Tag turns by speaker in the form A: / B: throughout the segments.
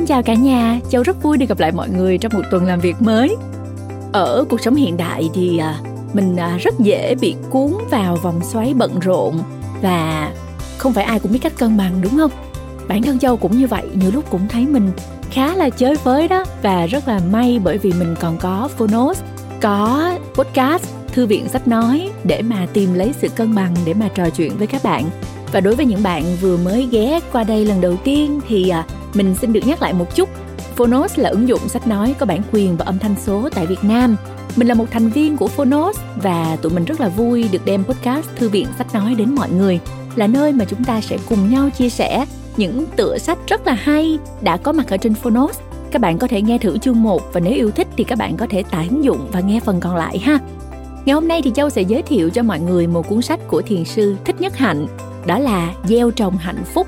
A: xin chào cả nhà, Châu rất vui được gặp lại mọi người trong một tuần làm việc mới. Ở cuộc sống hiện đại thì à, mình à, rất dễ bị cuốn vào vòng xoáy bận rộn và không phải ai cũng biết cách cân bằng đúng không? Bản thân Châu cũng như vậy, nhiều lúc cũng thấy mình khá là chơi với đó và rất là may bởi vì mình còn có Phonos, có podcast, thư viện sách nói để mà tìm lấy sự cân bằng để mà trò chuyện với các bạn. Và đối với những bạn vừa mới ghé qua đây lần đầu tiên thì à, mình xin được nhắc lại một chút Phonos là ứng dụng sách nói có bản quyền và âm thanh số tại Việt Nam. Mình là một thành viên của Phonos và tụi mình rất là vui được đem podcast Thư viện sách nói đến mọi người. Là nơi mà chúng ta sẽ cùng nhau chia sẻ những tựa sách rất là hay đã có mặt ở trên Phonos. Các bạn có thể nghe thử chương 1 và nếu yêu thích thì các bạn có thể tải ứng dụng và nghe phần còn lại ha. Ngày hôm nay thì Châu sẽ giới thiệu cho mọi người một cuốn sách của thiền sư Thích Nhất Hạnh, đó là Gieo trồng hạnh phúc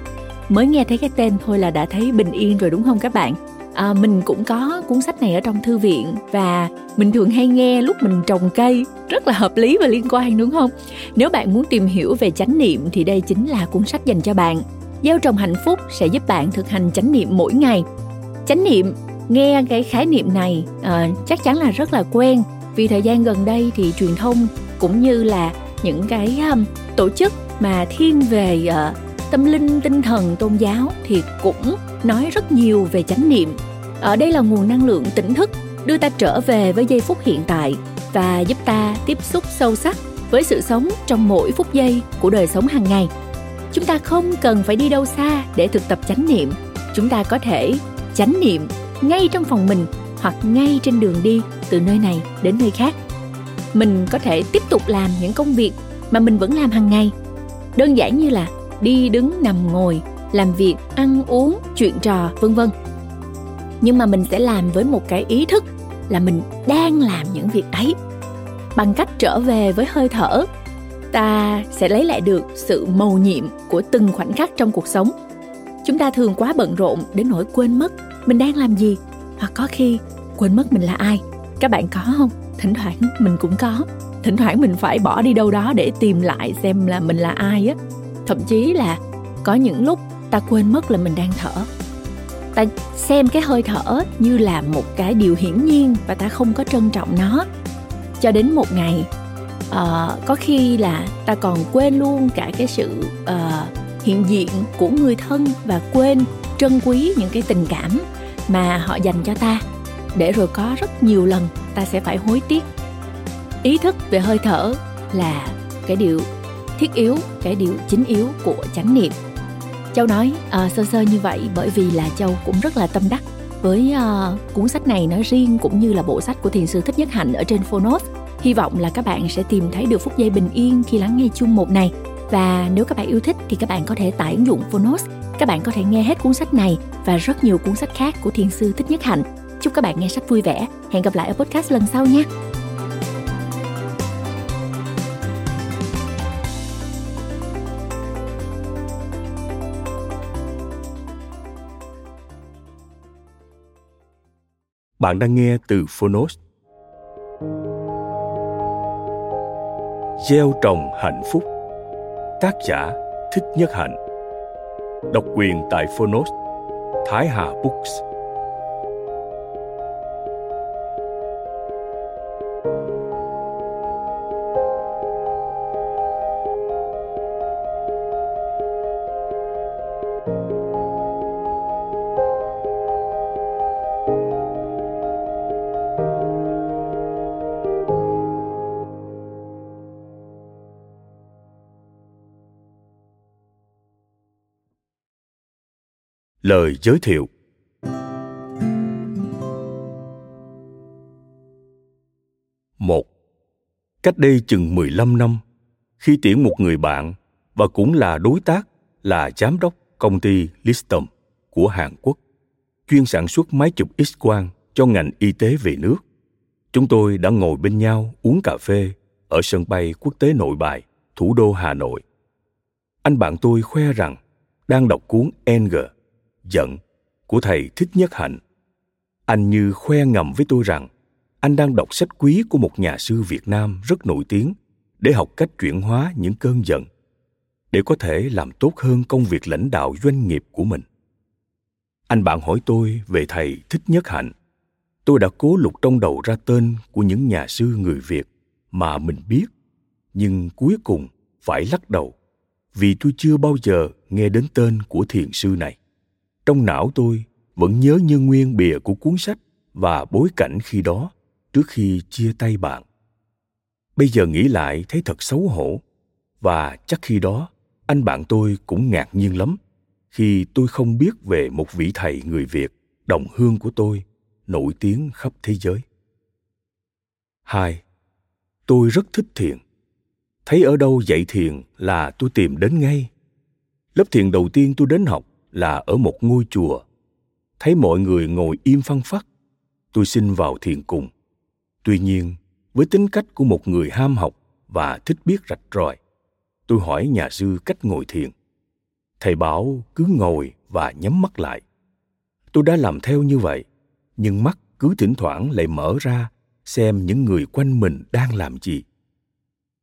A: mới nghe thấy cái tên thôi là đã thấy bình yên rồi đúng không các bạn? À, mình cũng có cuốn sách này ở trong thư viện và mình thường hay nghe lúc mình trồng cây rất là hợp lý và liên quan đúng không? Nếu bạn muốn tìm hiểu về chánh niệm thì đây chính là cuốn sách dành cho bạn. Gieo trồng hạnh phúc sẽ giúp bạn thực hành chánh niệm mỗi ngày. Chánh niệm nghe cái khái niệm này à, chắc chắn là rất là quen. Vì thời gian gần đây thì truyền thông cũng như là những cái um, tổ chức mà thiên về uh, tâm linh, tinh thần, tôn giáo thì cũng nói rất nhiều về chánh niệm. Ở đây là nguồn năng lượng tỉnh thức đưa ta trở về với giây phút hiện tại và giúp ta tiếp xúc sâu sắc với sự sống trong mỗi phút giây của đời sống hàng ngày. Chúng ta không cần phải đi đâu xa để thực tập chánh niệm. Chúng ta có thể chánh niệm ngay trong phòng mình hoặc ngay trên đường đi từ nơi này đến nơi khác. Mình có thể tiếp tục làm những công việc mà mình vẫn làm hàng ngày. Đơn giản như là đi đứng nằm ngồi, làm việc, ăn uống, chuyện trò, vân vân. Nhưng mà mình sẽ làm với một cái ý thức là mình đang làm những việc ấy. Bằng cách trở về với hơi thở, ta sẽ lấy lại được sự mầu nhiệm của từng khoảnh khắc trong cuộc sống. Chúng ta thường quá bận rộn đến nỗi quên mất mình đang làm gì, hoặc có khi quên mất mình là ai. Các bạn có không? Thỉnh thoảng mình cũng có. Thỉnh thoảng mình phải bỏ đi đâu đó để tìm lại xem là mình là ai á thậm chí là có những lúc ta quên mất là mình đang thở. Ta xem cái hơi thở như là một cái điều hiển nhiên và ta không có trân trọng nó. Cho đến một ngày uh, có khi là ta còn quên luôn cả cái sự uh, hiện diện của người thân và quên trân quý những cái tình cảm mà họ dành cho ta. Để rồi có rất nhiều lần ta sẽ phải hối tiếc. Ý thức về hơi thở là cái điều thiết yếu cái điều chính yếu của chánh niệm. Châu nói à, sơ sơ như vậy bởi vì là châu cũng rất là tâm đắc với uh, cuốn sách này nói riêng cũng như là bộ sách của thiền sư thích nhất hạnh ở trên phonos. Hy vọng là các bạn sẽ tìm thấy được phút giây bình yên khi lắng nghe chung một này. Và nếu các bạn yêu thích thì các bạn có thể tải ứng dụng phonos. Các bạn có thể nghe hết cuốn sách này và rất nhiều cuốn sách khác của thiền sư thích nhất hạnh. Chúc các bạn nghe sách vui vẻ. Hẹn gặp lại ở podcast lần sau nhé
B: Bạn đang nghe từ Phonos. Gieo trồng hạnh phúc. Tác giả Thích Nhất Hạnh. Độc quyền tại Phonos. Thái Hà Books. Lời giới thiệu một Cách đây chừng 15 năm, khi tiễn một người bạn và cũng là đối tác là giám đốc công ty Listom của Hàn Quốc, chuyên sản xuất máy chụp X-quang cho ngành y tế về nước. Chúng tôi đã ngồi bên nhau uống cà phê ở sân bay quốc tế Nội Bài, thủ đô Hà Nội. Anh bạn tôi khoe rằng đang đọc cuốn Enger giận của thầy thích nhất hạnh. Anh như khoe ngầm với tôi rằng anh đang đọc sách quý của một nhà sư việt nam rất nổi tiếng để học cách chuyển hóa những cơn giận, để có thể làm tốt hơn công việc lãnh đạo doanh nghiệp của mình. Anh bạn hỏi tôi về thầy thích nhất hạnh. Tôi đã cố lục trong đầu ra tên của những nhà sư người việt mà mình biết, nhưng cuối cùng phải lắc đầu vì tôi chưa bao giờ nghe đến tên của thiền sư này trong não tôi vẫn nhớ như nguyên bìa của cuốn sách và bối cảnh khi đó trước khi chia tay bạn. Bây giờ nghĩ lại thấy thật xấu hổ và chắc khi đó anh bạn tôi cũng ngạc nhiên lắm khi tôi không biết về một vị thầy người việt đồng hương của tôi nổi tiếng khắp thế giới. Hai, tôi rất thích thiền. Thấy ở đâu dạy thiền là tôi tìm đến ngay. Lớp thiền đầu tiên tôi đến học là ở một ngôi chùa. Thấy mọi người ngồi im phăng phắc, tôi xin vào thiền cùng. Tuy nhiên, với tính cách của một người ham học và thích biết rạch ròi, tôi hỏi nhà sư cách ngồi thiền. Thầy bảo cứ ngồi và nhắm mắt lại. Tôi đã làm theo như vậy, nhưng mắt cứ thỉnh thoảng lại mở ra xem những người quanh mình đang làm gì.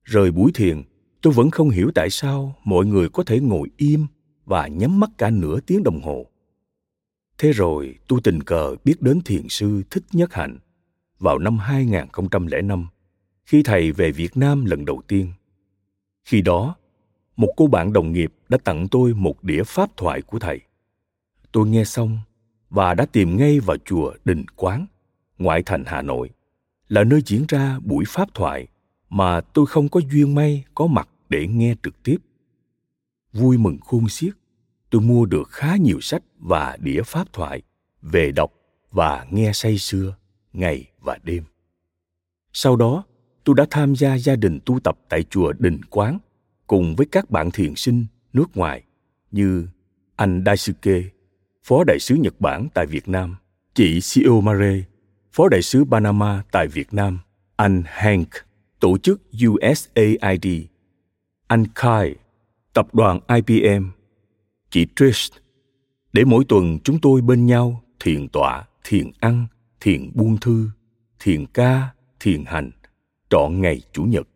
B: Rời buổi thiền, tôi vẫn không hiểu tại sao mọi người có thể ngồi im và nhắm mắt cả nửa tiếng đồng hồ thế rồi tôi tình cờ biết đến thiền sư thích nhất hạnh vào năm 2005 khi thầy về Việt Nam lần đầu tiên. Khi đó, một cô bạn đồng nghiệp đã tặng tôi một đĩa pháp thoại của thầy. Tôi nghe xong và đã tìm ngay vào chùa Đình Quán, ngoại thành Hà Nội, là nơi diễn ra buổi pháp thoại mà tôi không có duyên may có mặt để nghe trực tiếp. Vui mừng khôn xiết, tôi mua được khá nhiều sách và đĩa pháp thoại về đọc và nghe say sưa ngày và đêm. Sau đó, tôi đã tham gia gia đình tu tập tại chùa Đình Quán cùng với các bạn thiền sinh nước ngoài như anh Daisuke, Phó Đại sứ Nhật Bản tại Việt Nam, chị Sio Mare, Phó Đại sứ Panama tại Việt Nam, anh Hank, tổ chức USAID, anh Kai, tập đoàn IBM, chị Trish, để mỗi tuần chúng tôi bên nhau thiền tọa, thiền ăn, thiền buông thư, thiền ca, thiền hành, trọn ngày Chủ nhật.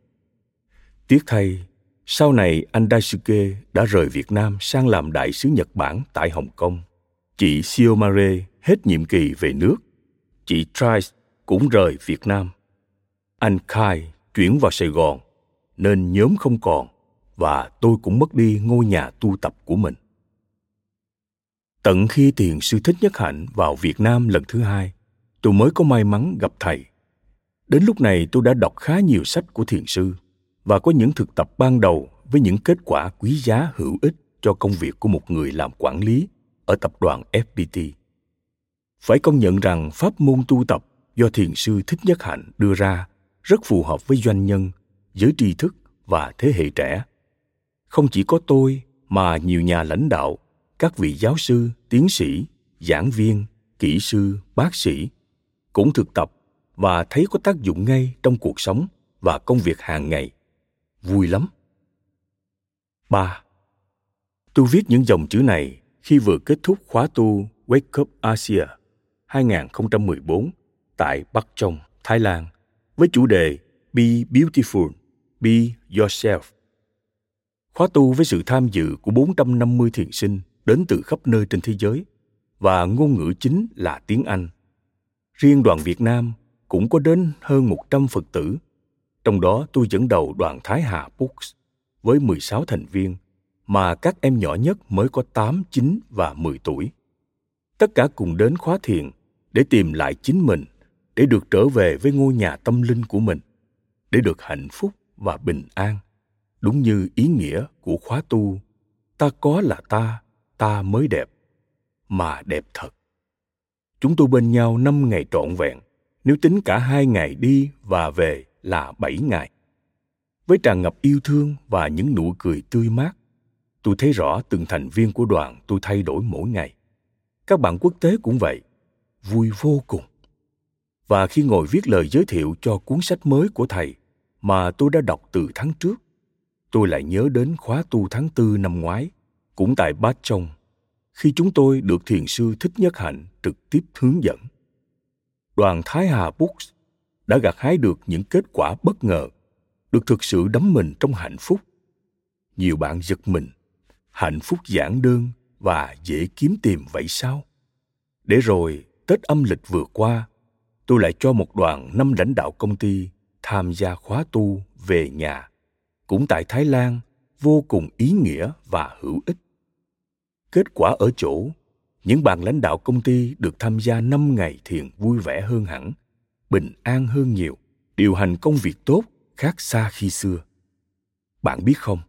B: Tiếc thay, sau này anh Daisuke đã rời Việt Nam sang làm đại sứ Nhật Bản tại Hồng Kông. Chị Siomare hết nhiệm kỳ về nước. Chị Trice cũng rời Việt Nam. Anh Kai chuyển vào Sài Gòn, nên nhóm không còn và tôi cũng mất đi ngôi nhà tu tập của mình. Tận khi tiền sư thích nhất hạnh vào Việt Nam lần thứ hai, tôi mới có may mắn gặp thầy. Đến lúc này tôi đã đọc khá nhiều sách của thiền sư và có những thực tập ban đầu với những kết quả quý giá hữu ích cho công việc của một người làm quản lý ở tập đoàn FPT. Phải công nhận rằng pháp môn tu tập do thiền sư Thích Nhất Hạnh đưa ra rất phù hợp với doanh nhân, giới tri thức và thế hệ trẻ. Không chỉ có tôi mà nhiều nhà lãnh đạo, các vị giáo sư, tiến sĩ, giảng viên, kỹ sư, bác sĩ cũng thực tập và thấy có tác dụng ngay trong cuộc sống và công việc hàng ngày. Vui lắm. 3. Tôi viết những dòng chữ này khi vừa kết thúc khóa tu Wake Up Asia 2014 tại Bắc Trong, Thái Lan với chủ đề Be Beautiful, Be Yourself. Khóa tu với sự tham dự của 450 thiền sinh đến từ khắp nơi trên thế giới và ngôn ngữ chính là tiếng Anh. Riêng đoàn Việt Nam cũng có đến hơn 100 Phật tử. Trong đó tôi dẫn đầu đoàn Thái Hà Books với 16 thành viên, mà các em nhỏ nhất mới có 8, 9 và 10 tuổi. Tất cả cùng đến khóa thiền để tìm lại chính mình, để được trở về với ngôi nhà tâm linh của mình, để được hạnh phúc và bình an. Đúng như ý nghĩa của khóa tu, ta có là ta, ta mới đẹp, mà đẹp thật. Chúng tôi bên nhau năm ngày trọn vẹn, nếu tính cả hai ngày đi và về là bảy ngày. Với tràn ngập yêu thương và những nụ cười tươi mát, tôi thấy rõ từng thành viên của đoàn tôi thay đổi mỗi ngày. Các bạn quốc tế cũng vậy, vui vô cùng. Và khi ngồi viết lời giới thiệu cho cuốn sách mới của thầy mà tôi đã đọc từ tháng trước, tôi lại nhớ đến khóa tu tháng tư năm ngoái, cũng tại Bát Trong, khi chúng tôi được thiền sư Thích Nhất Hạnh trực tiếp hướng dẫn. Đoàn Thái Hà Books đã gặt hái được những kết quả bất ngờ, được thực sự đắm mình trong hạnh phúc. Nhiều bạn giật mình, hạnh phúc giản đơn và dễ kiếm tìm vậy sao? để rồi tết âm lịch vừa qua tôi lại cho một đoàn năm lãnh đạo công ty tham gia khóa tu về nhà cũng tại thái lan vô cùng ý nghĩa và hữu ích kết quả ở chỗ, những bạn lãnh đạo công ty được tham gia năm ngày thiền vui vẻ hơn hẳn, bình an hơn nhiều, điều hành công việc tốt khác xa khi xưa. Bạn biết không?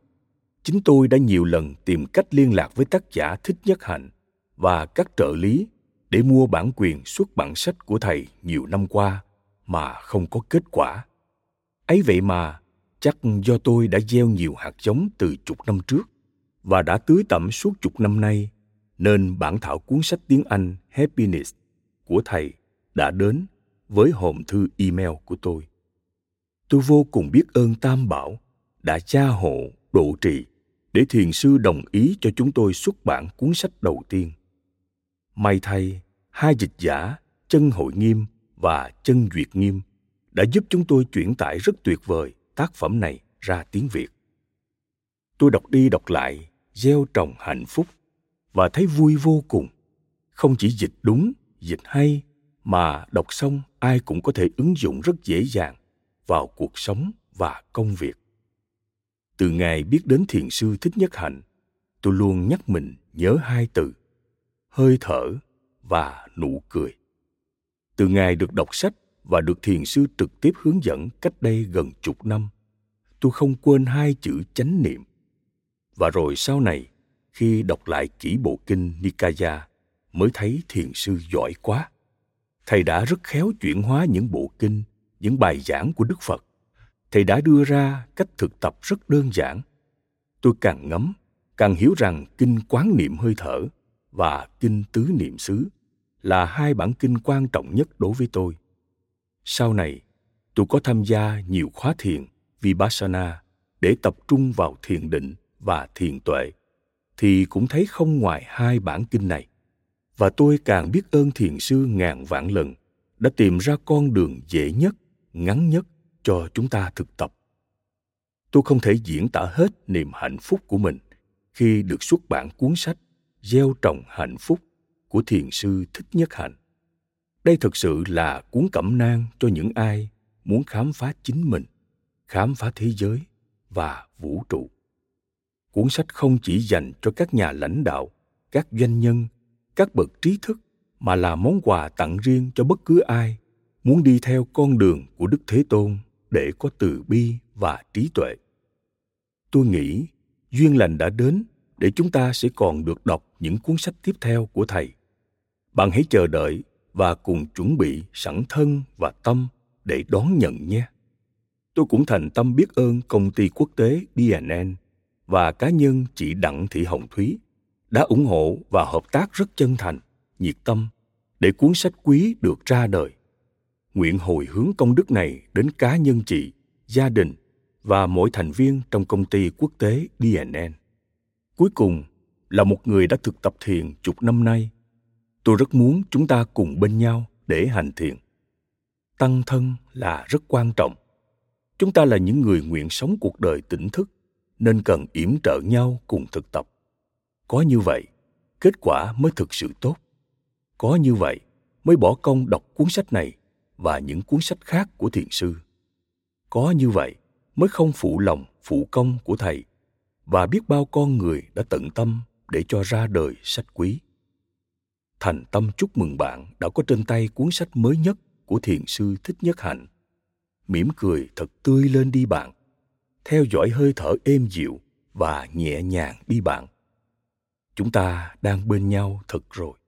B: Chính tôi đã nhiều lần tìm cách liên lạc với tác giả thích nhất hạnh và các trợ lý để mua bản quyền xuất bản sách của thầy nhiều năm qua mà không có kết quả. Ấy vậy mà, chắc do tôi đã gieo nhiều hạt giống từ chục năm trước và đã tưới tẩm suốt chục năm nay, nên bản thảo cuốn sách tiếng anh happiness của thầy đã đến với hòm thư email của tôi. Tôi vô cùng biết ơn tam bảo đã gia hộ, độ trì để thiền sư đồng ý cho chúng tôi xuất bản cuốn sách đầu tiên. May thay, hai dịch giả chân hội nghiêm và chân duyệt nghiêm đã giúp chúng tôi chuyển tải rất tuyệt vời tác phẩm này ra tiếng việt. Tôi đọc đi đọc lại gieo trồng hạnh phúc và thấy vui vô cùng. Không chỉ dịch đúng, dịch hay, mà đọc xong, ai cũng có thể ứng dụng rất dễ dàng vào cuộc sống và công việc. Từ ngày biết đến thiền sư thích nhất hạnh, tôi luôn nhắc mình nhớ hai từ, hơi thở và nụ cười. Từ ngày được đọc sách và được thiền sư trực tiếp hướng dẫn cách đây gần chục năm, tôi không quên hai chữ chánh niệm và rồi sau này, khi đọc lại kỹ bộ kinh nikaya, mới thấy thiền sư giỏi quá. Thầy đã rất khéo chuyển hóa những bộ kinh, những bài giảng của đức phật. Thầy đã đưa ra cách thực tập rất đơn giản. Tôi càng ngấm càng hiểu rằng kinh quán niệm hơi thở và kinh tứ niệm xứ là hai bản kinh quan trọng nhất đối với tôi. Sau này, tôi có tham gia nhiều khóa thiền, vipassana, để tập trung vào thiền định và thiền tuệ, thì cũng thấy không ngoài hai bản kinh này. Và tôi càng biết ơn thiền sư ngàn vạn lần, đã tìm ra con đường dễ nhất, ngắn nhất cho chúng ta thực tập. Tôi không thể diễn tả hết niềm hạnh phúc của mình khi được xuất bản cuốn sách gieo trồng hạnh phúc của thiền sư thích nhất hạnh. Đây thực sự là cuốn cẩm nang cho những ai muốn khám phá chính mình, khám phá thế giới và vũ trụ cuốn sách không chỉ dành cho các nhà lãnh đạo, các doanh nhân, các bậc trí thức, mà là món quà tặng riêng cho bất cứ ai muốn đi theo con đường của đức thế tôn để có từ bi và trí tuệ. Tôi nghĩ duyên lành đã đến để chúng ta sẽ còn được đọc những cuốn sách tiếp theo của thầy. Bạn hãy chờ đợi và cùng chuẩn bị sẵn thân và tâm để đón nhận nhé. Tôi cũng thành tâm biết ơn công ty quốc tế dnn và cá nhân chị đặng thị hồng thúy đã ủng hộ và hợp tác rất chân thành, nhiệt tâm để cuốn sách quý được ra đời. Nguyện hồi hướng công đức này đến cá nhân chị, gia đình và mỗi thành viên trong công ty quốc tế dnn cuối cùng là một người đã thực tập thiền chục năm nay. Tôi rất muốn chúng ta cùng bên nhau để hành thiền. Tăng thân là rất quan trọng. Chúng ta là những người nguyện sống cuộc đời tỉnh thức nên cần yểm trợ nhau cùng thực tập. Có như vậy, kết quả mới thực sự tốt. Có như vậy, mới bỏ công đọc cuốn sách này và những cuốn sách khác của thiền sư. Có như vậy, mới không phụ lòng phụ công của thầy và biết bao con người đã tận tâm để cho ra đời sách quý. Thành tâm chúc mừng bạn đã có trên tay cuốn sách mới nhất của thiền sư thích nhất hạnh. Mỉm cười thật tươi lên đi bạn theo dõi hơi thở êm dịu và nhẹ nhàng đi bạn. Chúng ta đang bên nhau thật rồi.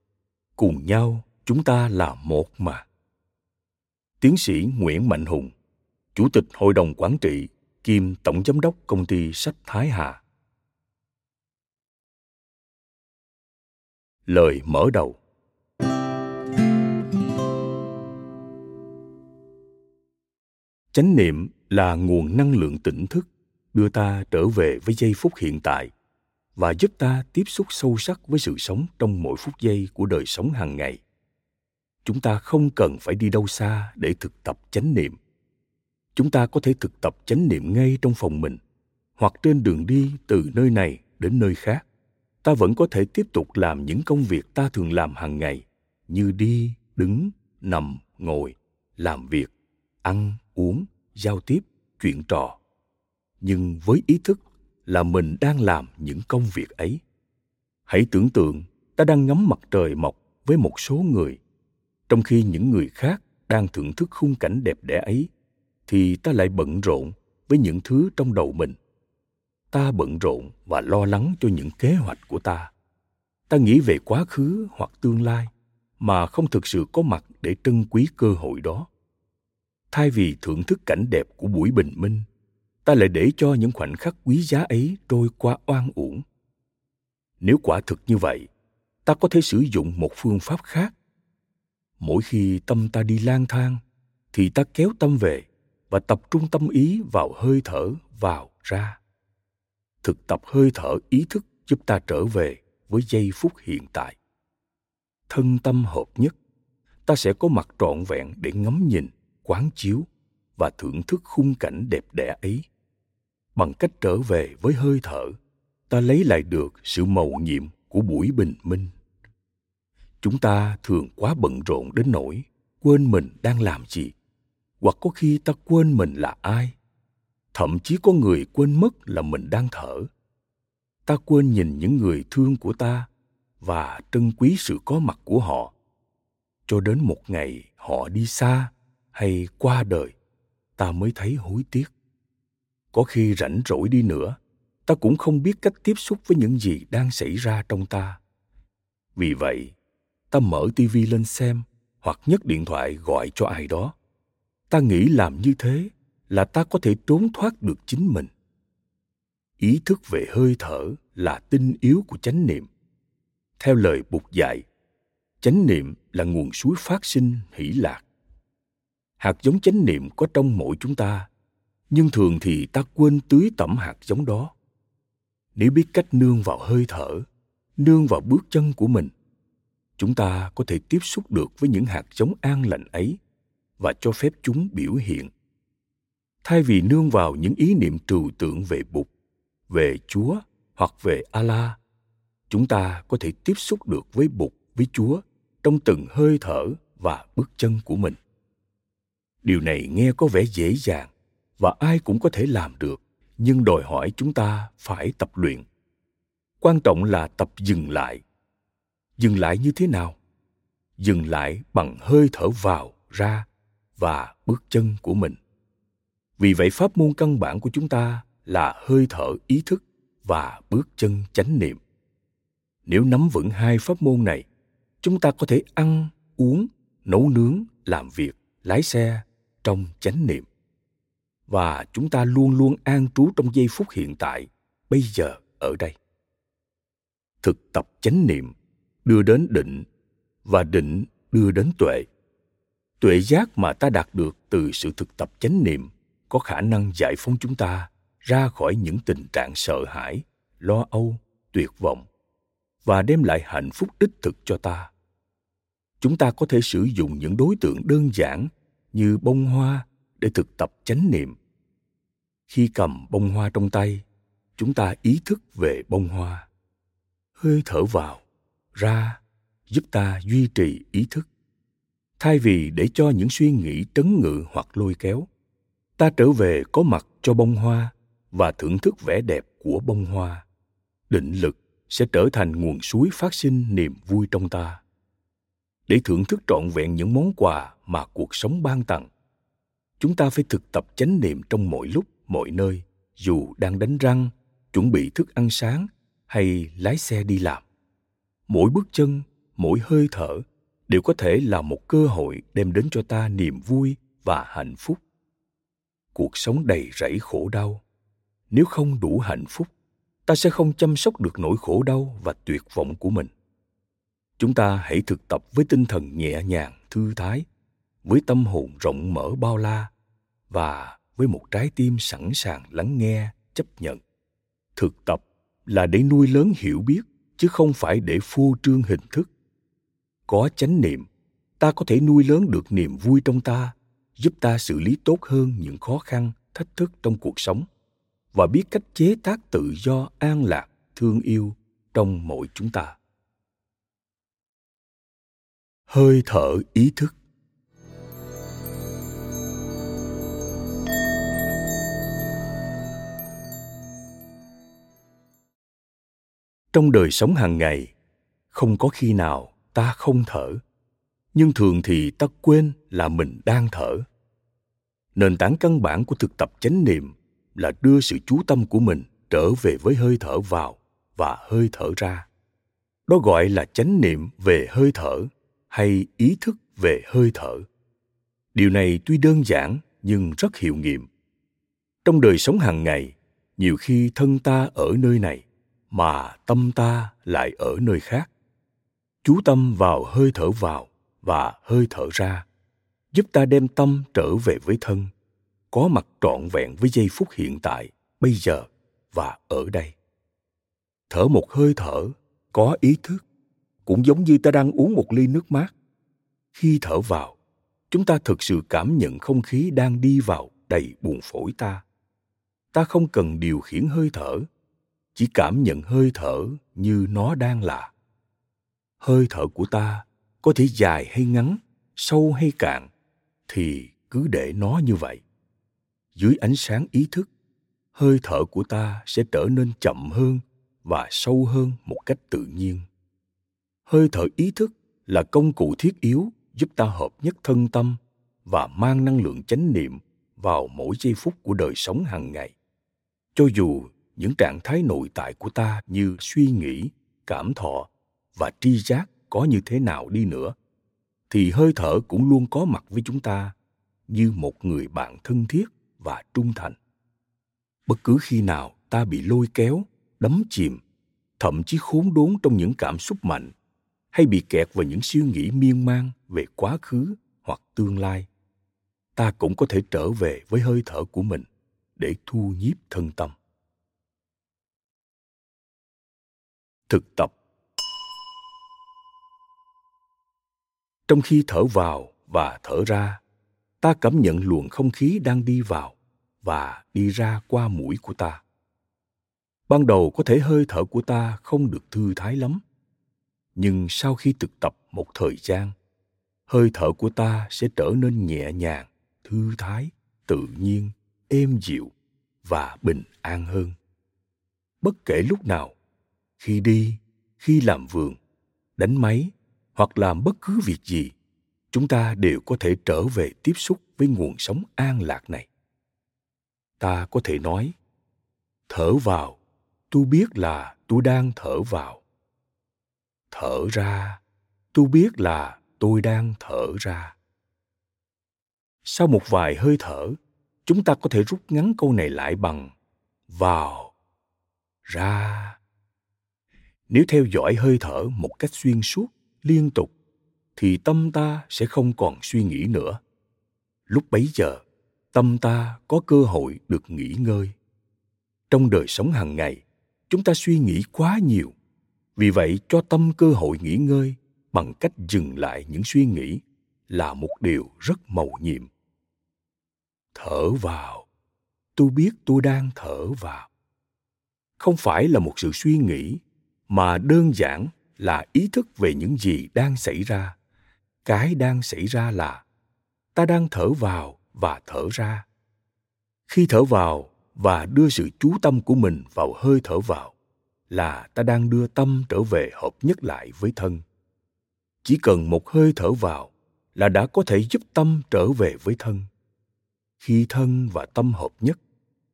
B: Cùng nhau, chúng ta là một mà. Tiến sĩ nguyễn mạnh hùng, chủ tịch hội đồng quản trị kiêm tổng giám đốc công ty sách thái hà. Lời mở đầu. Chánh niệm là nguồn năng lượng tỉnh thức, đưa ta trở về với giây phút hiện tại và giúp ta tiếp xúc sâu sắc với sự sống trong mỗi phút giây của đời sống hàng ngày. Chúng ta không cần phải đi đâu xa để thực tập chánh niệm. Chúng ta có thể thực tập chánh niệm ngay trong phòng mình hoặc trên đường đi từ nơi này đến nơi khác. Ta vẫn có thể tiếp tục làm những công việc ta thường làm hàng ngày như đi, đứng, nằm, ngồi, làm việc, ăn, uống giao tiếp, chuyện trò. Nhưng với ý thức là mình đang làm những công việc ấy. Hãy tưởng tượng, ta đang ngắm mặt trời mọc với một số người. Trong khi những người khác đang thưởng thức khung cảnh đẹp đẽ ấy, thì ta lại bận rộn với những thứ trong đầu mình. Ta bận rộn và lo lắng cho những kế hoạch của ta. Ta nghĩ về quá khứ hoặc tương lai mà không thực sự có mặt để trân quý cơ hội đó thay vì thưởng thức cảnh đẹp của buổi bình minh, ta lại để cho những khoảnh khắc quý giá ấy trôi qua oan uổng. Nếu quả thực như vậy, ta có thể sử dụng một phương pháp khác. Mỗi khi tâm ta đi lang thang, thì ta kéo tâm về và tập trung tâm ý vào hơi thở vào ra. Thực tập hơi thở ý thức giúp ta trở về với giây phút hiện tại. Thân tâm hợp nhất, ta sẽ có mặt trọn vẹn để ngắm nhìn quán chiếu và thưởng thức khung cảnh đẹp đẽ ấy. Bằng cách trở về với hơi thở, ta lấy lại được sự mầu nhiệm của buổi bình minh. Chúng ta thường quá bận rộn đến nỗi quên mình đang làm gì, hoặc có khi ta quên mình là ai. Thậm chí có người quên mất là mình đang thở. Ta quên nhìn những người thương của ta và trân quý sự có mặt của họ. Cho đến một ngày họ đi xa hay qua đời, ta mới thấy hối tiếc. Có khi rảnh rỗi đi nữa, ta cũng không biết cách tiếp xúc với những gì đang xảy ra trong ta. Vì vậy, ta mở tivi lên xem hoặc nhấc điện thoại gọi cho ai đó. Ta nghĩ làm như thế là ta có thể trốn thoát được chính mình. Ý thức về hơi thở là tinh yếu của chánh niệm. Theo lời bục dạy, chánh niệm là nguồn suối phát sinh hỷ lạc hạt giống chánh niệm có trong mỗi chúng ta, nhưng thường thì ta quên tưới tẩm hạt giống đó. Nếu biết cách nương vào hơi thở, nương vào bước chân của mình, chúng ta có thể tiếp xúc được với những hạt giống an lành ấy và cho phép chúng biểu hiện. Thay vì nương vào những ý niệm trừu tượng về bụt, về chúa hoặc về allah chúng ta có thể tiếp xúc được với bụt, với chúa trong từng hơi thở và bước chân của mình điều này nghe có vẻ dễ dàng và ai cũng có thể làm được, nhưng đòi hỏi chúng ta phải tập luyện. Quan trọng là tập dừng lại. Dừng lại như thế nào? Dừng lại bằng hơi thở vào, ra và bước chân của mình. Vì vậy pháp môn căn bản của chúng ta là hơi thở ý thức và bước chân chánh niệm. Nếu nắm vững hai pháp môn này, chúng ta có thể ăn, uống, nấu nướng, làm việc, lái xe trong chánh niệm. Và chúng ta luôn luôn an trú trong giây phút hiện tại, bây giờ, ở đây. Thực tập chánh niệm, đưa đến định, và định đưa đến tuệ. Tuệ giác mà ta đạt được từ sự thực tập chánh niệm có khả năng giải phóng chúng ta ra khỏi những tình trạng sợ hãi, lo âu, tuyệt vọng, và đem lại hạnh phúc đích thực cho ta. Chúng ta có thể sử dụng những đối tượng đơn giản như bông hoa để thực tập chánh niệm. Khi cầm bông hoa trong tay, chúng ta ý thức về bông hoa. Hơi thở vào, ra, giúp ta duy trì ý thức. Thay vì để cho những suy nghĩ trấn ngự hoặc lôi kéo, ta trở về có mặt cho bông hoa và thưởng thức vẻ đẹp của bông hoa. Định lực sẽ trở thành nguồn suối phát sinh niềm vui trong ta để thưởng thức trọn vẹn những món quà mà cuộc sống ban tặng. Chúng ta phải thực tập chánh niệm trong mọi lúc, mọi nơi, dù đang đánh răng, chuẩn bị thức ăn sáng hay lái xe đi làm. Mỗi bước chân, mỗi hơi thở đều có thể là một cơ hội đem đến cho ta niềm vui và hạnh phúc. Cuộc sống đầy rẫy khổ đau. Nếu không đủ hạnh phúc, ta sẽ không chăm sóc được nỗi khổ đau và tuyệt vọng của mình chúng ta hãy thực tập với tinh thần nhẹ nhàng, thư thái, với tâm hồn rộng mở bao la và với một trái tim sẵn sàng lắng nghe, chấp nhận. Thực tập là để nuôi lớn hiểu biết, chứ không phải để phô trương hình thức. Có chánh niệm, ta có thể nuôi lớn được niềm vui trong ta, giúp ta xử lý tốt hơn những khó khăn, thách thức trong cuộc sống và biết cách chế tác tự do an lạc, thương yêu trong mỗi chúng ta hơi thở ý thức. Trong đời sống hàng ngày, không có khi nào ta không thở. Nhưng thường thì ta quên là mình đang thở. Nền tảng căn bản của thực tập chánh niệm là đưa sự chú tâm của mình trở về với hơi thở vào và hơi thở ra. Đó gọi là chánh niệm về hơi thở hay ý thức về hơi thở. Điều này tuy đơn giản nhưng rất hiệu nghiệm. Trong đời sống hàng ngày, nhiều khi thân ta ở nơi này mà tâm ta lại ở nơi khác. Chú tâm vào hơi thở vào và hơi thở ra, giúp ta đem tâm trở về với thân, có mặt trọn vẹn với giây phút hiện tại, bây giờ và ở đây. Thở một hơi thở có ý thức cũng giống như ta đang uống một ly nước mát. Khi thở vào, chúng ta thực sự cảm nhận không khí đang đi vào đầy buồng phổi ta. Ta không cần điều khiển hơi thở, chỉ cảm nhận hơi thở như nó đang là. Hơi thở của ta có thể dài hay ngắn, sâu hay cạn, thì cứ để nó như vậy. Dưới ánh sáng ý thức, hơi thở của ta sẽ trở nên chậm hơn và sâu hơn một cách tự nhiên hơi thở ý thức là công cụ thiết yếu giúp ta hợp nhất thân tâm và mang năng lượng chánh niệm vào mỗi giây phút của đời sống hàng ngày. Cho dù những trạng thái nội tại của ta như suy nghĩ, cảm thọ và tri giác có như thế nào đi nữa, thì hơi thở cũng luôn có mặt với chúng ta như một người bạn thân thiết và trung thành. Bất cứ khi nào ta bị lôi kéo, đắm chìm, thậm chí khốn đốn trong những cảm xúc mạnh hay bị kẹt vào những suy nghĩ miên man về quá khứ hoặc tương lai, ta cũng có thể trở về với hơi thở của mình để thu nhiếp thân tâm. Thực tập. Trong khi thở vào và thở ra, ta cảm nhận luồng không khí đang đi vào và đi ra qua mũi của ta. Ban đầu có thể hơi thở của ta không được thư thái lắm nhưng sau khi thực tập một thời gian, hơi thở của ta sẽ trở nên nhẹ nhàng, thư thái, tự nhiên, êm dịu và bình an hơn. Bất kể lúc nào, khi đi, khi làm vườn, đánh máy hoặc làm bất cứ việc gì, chúng ta đều có thể trở về tiếp xúc với nguồn sống an lạc này. Ta có thể nói, thở vào, tôi biết là tôi đang thở vào thở ra. Tôi biết là tôi đang thở ra. Sau một vài hơi thở, chúng ta có thể rút ngắn câu này lại bằng vào, ra. Nếu theo dõi hơi thở một cách xuyên suốt, liên tục, thì tâm ta sẽ không còn suy nghĩ nữa. Lúc bấy giờ, tâm ta có cơ hội được nghỉ ngơi. Trong đời sống hàng ngày, chúng ta suy nghĩ quá nhiều vì vậy cho tâm cơ hội nghỉ ngơi bằng cách dừng lại những suy nghĩ là một điều rất mầu nhiệm. Thở vào. Tôi biết tôi đang thở vào. Không phải là một sự suy nghĩ, mà đơn giản là ý thức về những gì đang xảy ra. Cái đang xảy ra là, ta đang thở vào và thở ra. Khi thở vào và đưa sự chú tâm của mình vào hơi thở vào là ta đang đưa tâm trở về hợp nhất lại với thân. Chỉ cần một hơi thở vào là đã có thể giúp tâm trở về với thân. Khi thân và tâm hợp nhất,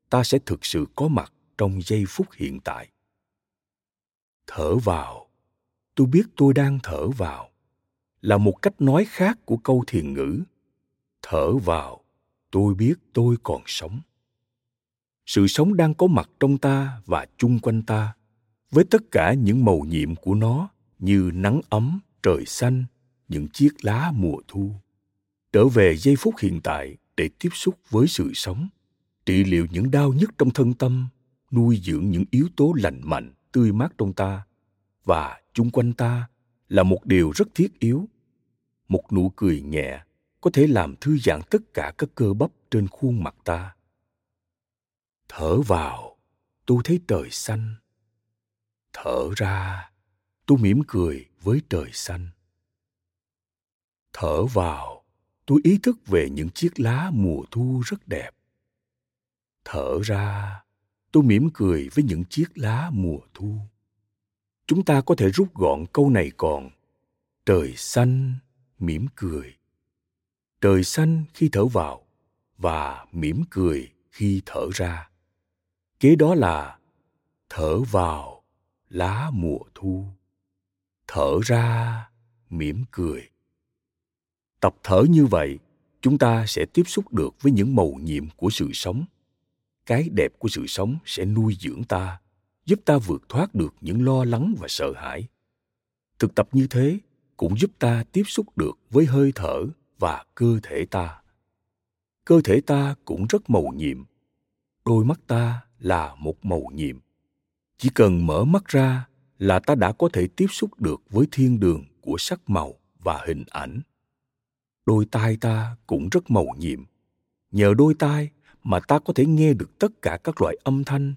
B: ta sẽ thực sự có mặt trong giây phút hiện tại. Thở vào. Tôi biết tôi đang thở vào là một cách nói khác của câu thiền ngữ. Thở vào, tôi biết tôi còn sống. Sự sống đang có mặt trong ta và chung quanh ta với tất cả những màu nhiệm của nó, như nắng ấm, trời xanh, những chiếc lá mùa thu. Trở về giây phút hiện tại để tiếp xúc với sự sống, trị liệu những đau nhức trong thân tâm, nuôi dưỡng những yếu tố lành mạnh, tươi mát trong ta. Và chung quanh ta là một điều rất thiết yếu. Một nụ cười nhẹ có thể làm thư giãn tất cả các cơ bắp trên khuôn mặt ta. Thở vào tôi thấy trời xanh thở ra, tôi mỉm cười với trời xanh. Thở vào, tôi ý thức về những chiếc lá mùa thu rất đẹp. Thở ra, tôi mỉm cười với những chiếc lá mùa thu. Chúng ta có thể rút gọn câu này còn, trời xanh mỉm cười. Trời xanh khi thở vào và mỉm cười khi thở ra. Kế đó là thở vào lá mùa thu. Thở ra, mỉm cười. Tập thở như vậy, chúng ta sẽ tiếp xúc được với những màu nhiệm của sự sống. Cái đẹp của sự sống sẽ nuôi dưỡng ta, giúp ta vượt thoát được những lo lắng và sợ hãi. Thực tập như thế cũng giúp ta tiếp xúc được với hơi thở và cơ thể ta. Cơ thể ta cũng rất màu nhiệm. Đôi mắt ta là một màu nhiệm chỉ cần mở mắt ra là ta đã có thể tiếp xúc được với thiên đường của sắc màu và hình ảnh. Đôi tai ta cũng rất màu nhiệm. Nhờ đôi tai mà ta có thể nghe được tất cả các loại âm thanh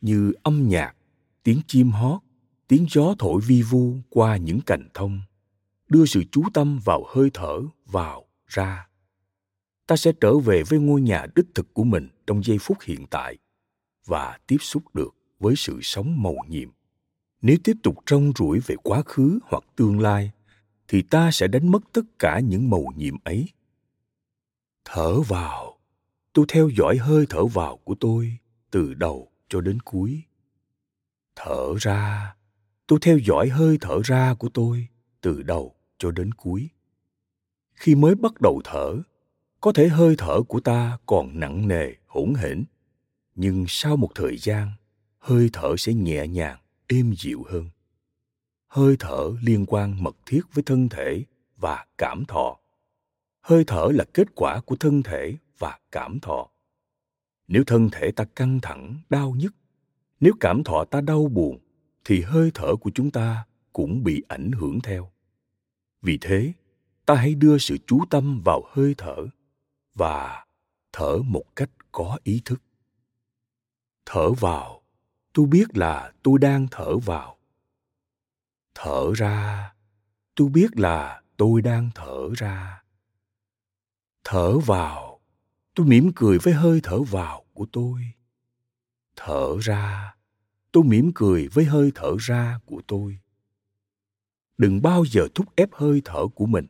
B: như âm nhạc, tiếng chim hót, tiếng gió thổi vi vu qua những cành thông, đưa sự chú tâm vào hơi thở vào, ra. Ta sẽ trở về với ngôi nhà đích thực của mình trong giây phút hiện tại và tiếp xúc được với sự sống màu nhiệm. Nếu tiếp tục trông rủi về quá khứ hoặc tương lai, thì ta sẽ đánh mất tất cả những màu nhiệm ấy. Thở vào. Tôi theo dõi hơi thở vào của tôi từ đầu cho đến cuối. Thở ra. Tôi theo dõi hơi thở ra của tôi từ đầu cho đến cuối. Khi mới bắt đầu thở, có thể hơi thở của ta còn nặng nề, hỗn hển. Nhưng sau một thời gian hơi thở sẽ nhẹ nhàng, êm dịu hơn. Hơi thở liên quan mật thiết với thân thể và cảm thọ. Hơi thở là kết quả của thân thể và cảm thọ. Nếu thân thể ta căng thẳng, đau nhức, nếu cảm thọ ta đau buồn, thì hơi thở của chúng ta cũng bị ảnh hưởng theo. Vì thế, ta hãy đưa sự chú tâm vào hơi thở và thở một cách có ý thức. Thở vào tôi biết là tôi đang thở vào. Thở ra. Tôi biết là tôi đang thở ra. Thở vào. Tôi mỉm cười với hơi thở vào của tôi. Thở ra. Tôi mỉm cười với hơi thở ra của tôi. Đừng bao giờ thúc ép hơi thở của mình.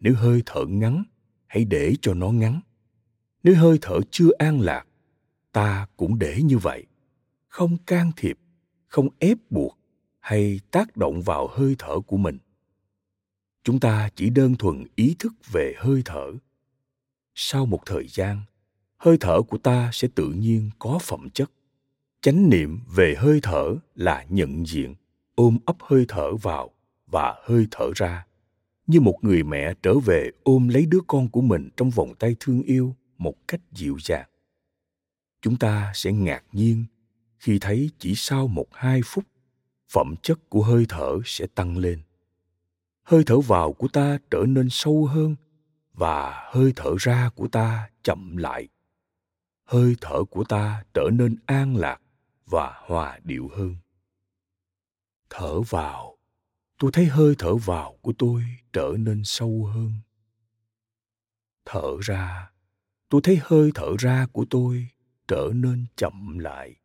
B: Nếu hơi thở ngắn, hãy để cho nó ngắn. Nếu hơi thở chưa an lạc, ta cũng để như vậy không can thiệp, không ép buộc hay tác động vào hơi thở của mình. Chúng ta chỉ đơn thuần ý thức về hơi thở. Sau một thời gian, hơi thở của ta sẽ tự nhiên có phẩm chất. Chánh niệm về hơi thở là nhận diện, ôm ấp hơi thở vào và hơi thở ra, như một người mẹ trở về ôm lấy đứa con của mình trong vòng tay thương yêu một cách dịu dàng. Chúng ta sẽ ngạc nhiên khi thấy chỉ sau một hai phút, phẩm chất của hơi thở sẽ tăng lên. Hơi thở vào của ta trở nên sâu hơn và hơi thở ra của ta chậm lại. Hơi thở của ta trở nên an lạc và hòa điệu hơn. Thở vào. Tôi thấy hơi thở vào của tôi trở nên sâu hơn. Thở ra. Tôi thấy hơi thở ra của tôi trở nên chậm lại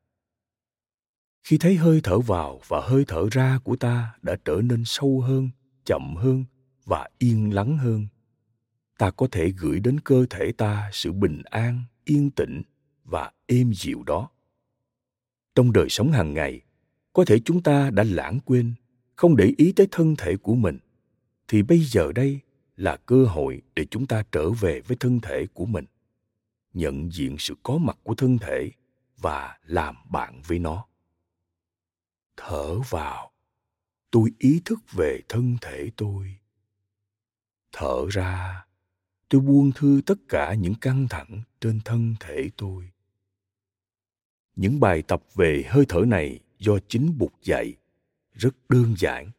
B: khi thấy hơi thở vào và hơi thở ra của ta đã trở nên sâu hơn, chậm hơn và yên lắng hơn, ta có thể gửi đến cơ thể ta sự bình an, yên tĩnh và êm dịu đó. Trong đời sống hàng ngày, có thể chúng ta đã lãng quên, không để ý tới thân thể của mình, thì bây giờ đây là cơ hội để chúng ta trở về với thân thể của mình, nhận diện sự có mặt của thân thể và làm bạn với nó thở vào. Tôi ý thức về thân thể tôi. Thở ra, tôi buông thư tất cả những căng thẳng trên thân thể tôi. Những bài tập về hơi thở này do chính bụt dạy, rất đơn giản,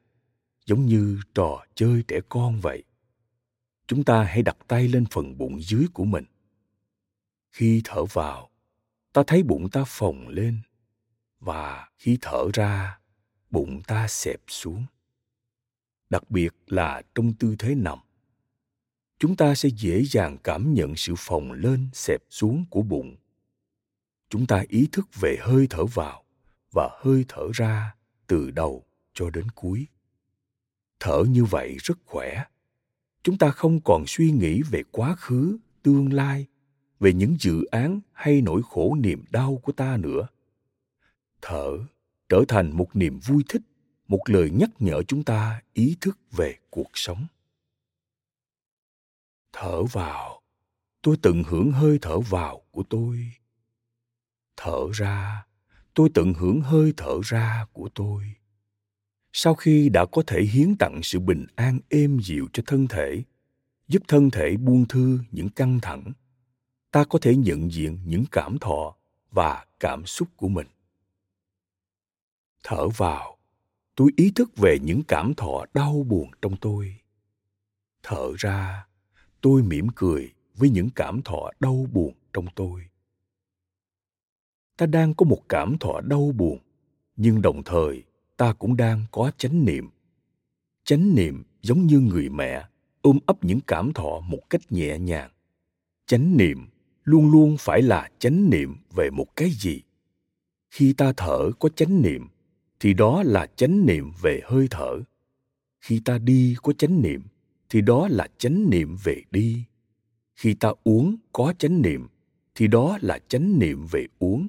B: giống như trò chơi trẻ con vậy. Chúng ta hãy đặt tay lên phần bụng dưới của mình. Khi thở vào, ta thấy bụng ta phồng lên và khi thở ra, bụng ta xẹp xuống. Đặc biệt là trong tư thế nằm, chúng ta sẽ dễ dàng cảm nhận sự phồng lên, xẹp xuống của bụng. Chúng ta ý thức về hơi thở vào và hơi thở ra từ đầu cho đến cuối. Thở như vậy rất khỏe. Chúng ta không còn suy nghĩ về quá khứ, tương lai, về những dự án hay nỗi khổ niềm đau của ta nữa thở, trở thành một niềm vui thích, một lời nhắc nhở chúng ta ý thức về cuộc sống. Thở vào. Tôi tận hưởng hơi thở vào của tôi. Thở ra. Tôi tận hưởng hơi thở ra của tôi. Sau khi đã có thể hiến tặng sự bình an êm dịu cho thân thể, giúp thân thể buông thư những căng thẳng, ta có thể nhận diện những cảm thọ và cảm xúc của mình thở vào. Tôi ý thức về những cảm thọ đau buồn trong tôi. Thở ra, tôi mỉm cười với những cảm thọ đau buồn trong tôi. Ta đang có một cảm thọ đau buồn, nhưng đồng thời, ta cũng đang có chánh niệm. Chánh niệm giống như người mẹ, ôm ấp những cảm thọ một cách nhẹ nhàng. Chánh niệm luôn luôn phải là chánh niệm về một cái gì. Khi ta thở có chánh niệm thì đó là chánh niệm về hơi thở. Khi ta đi có chánh niệm, thì đó là chánh niệm về đi. Khi ta uống có chánh niệm, thì đó là chánh niệm về uống.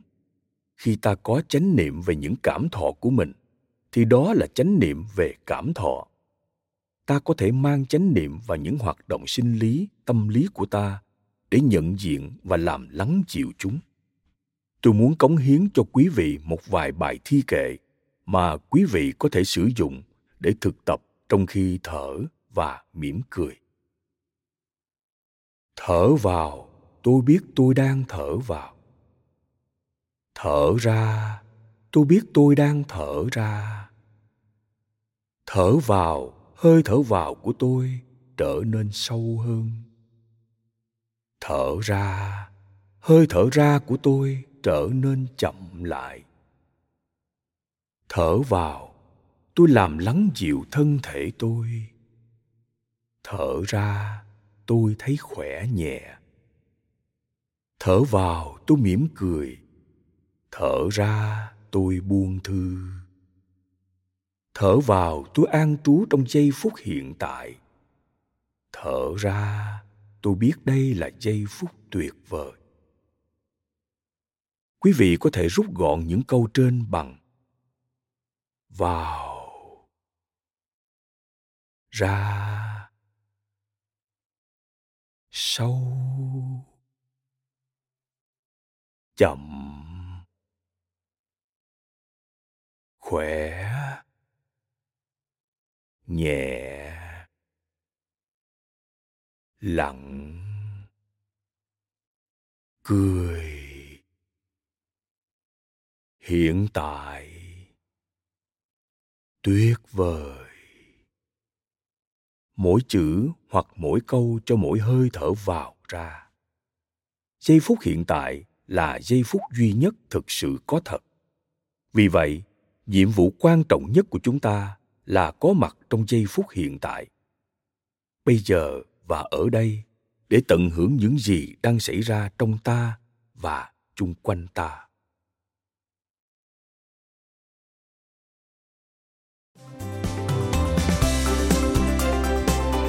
B: Khi ta có chánh niệm về những cảm thọ của mình, thì đó là chánh niệm về cảm thọ. Ta có thể mang chánh niệm vào những hoạt động sinh lý, tâm lý của ta để nhận diện và làm lắng chịu chúng. Tôi muốn cống hiến cho quý vị một vài bài thi kệ mà quý vị có thể sử dụng để thực tập trong khi thở và mỉm cười. Thở vào, tôi biết tôi đang thở vào. Thở ra, tôi biết tôi đang thở ra. Thở vào, hơi thở vào của tôi trở nên sâu hơn. Thở ra, hơi thở ra của tôi trở nên chậm lại thở vào. Tôi làm lắng dịu thân thể tôi. Thở ra, tôi thấy khỏe nhẹ. Thở vào, tôi mỉm cười. Thở ra, tôi buông thư. Thở vào, tôi an trú trong giây phút hiện tại. Thở ra, tôi biết đây là giây phút tuyệt vời. Quý vị có thể rút gọn những câu trên bằng vào. Ra. Sâu. Chậm. Khỏe. Nhẹ. Lặng. Cười. Hiện tại tuyệt vời. Mỗi chữ hoặc mỗi câu cho mỗi hơi thở vào ra. Giây phút hiện tại là giây phút duy nhất thực sự có thật. Vì vậy, nhiệm vụ quan trọng nhất của chúng ta là có mặt trong giây phút hiện tại. Bây giờ và ở đây để tận hưởng những gì đang xảy ra trong ta và chung quanh ta.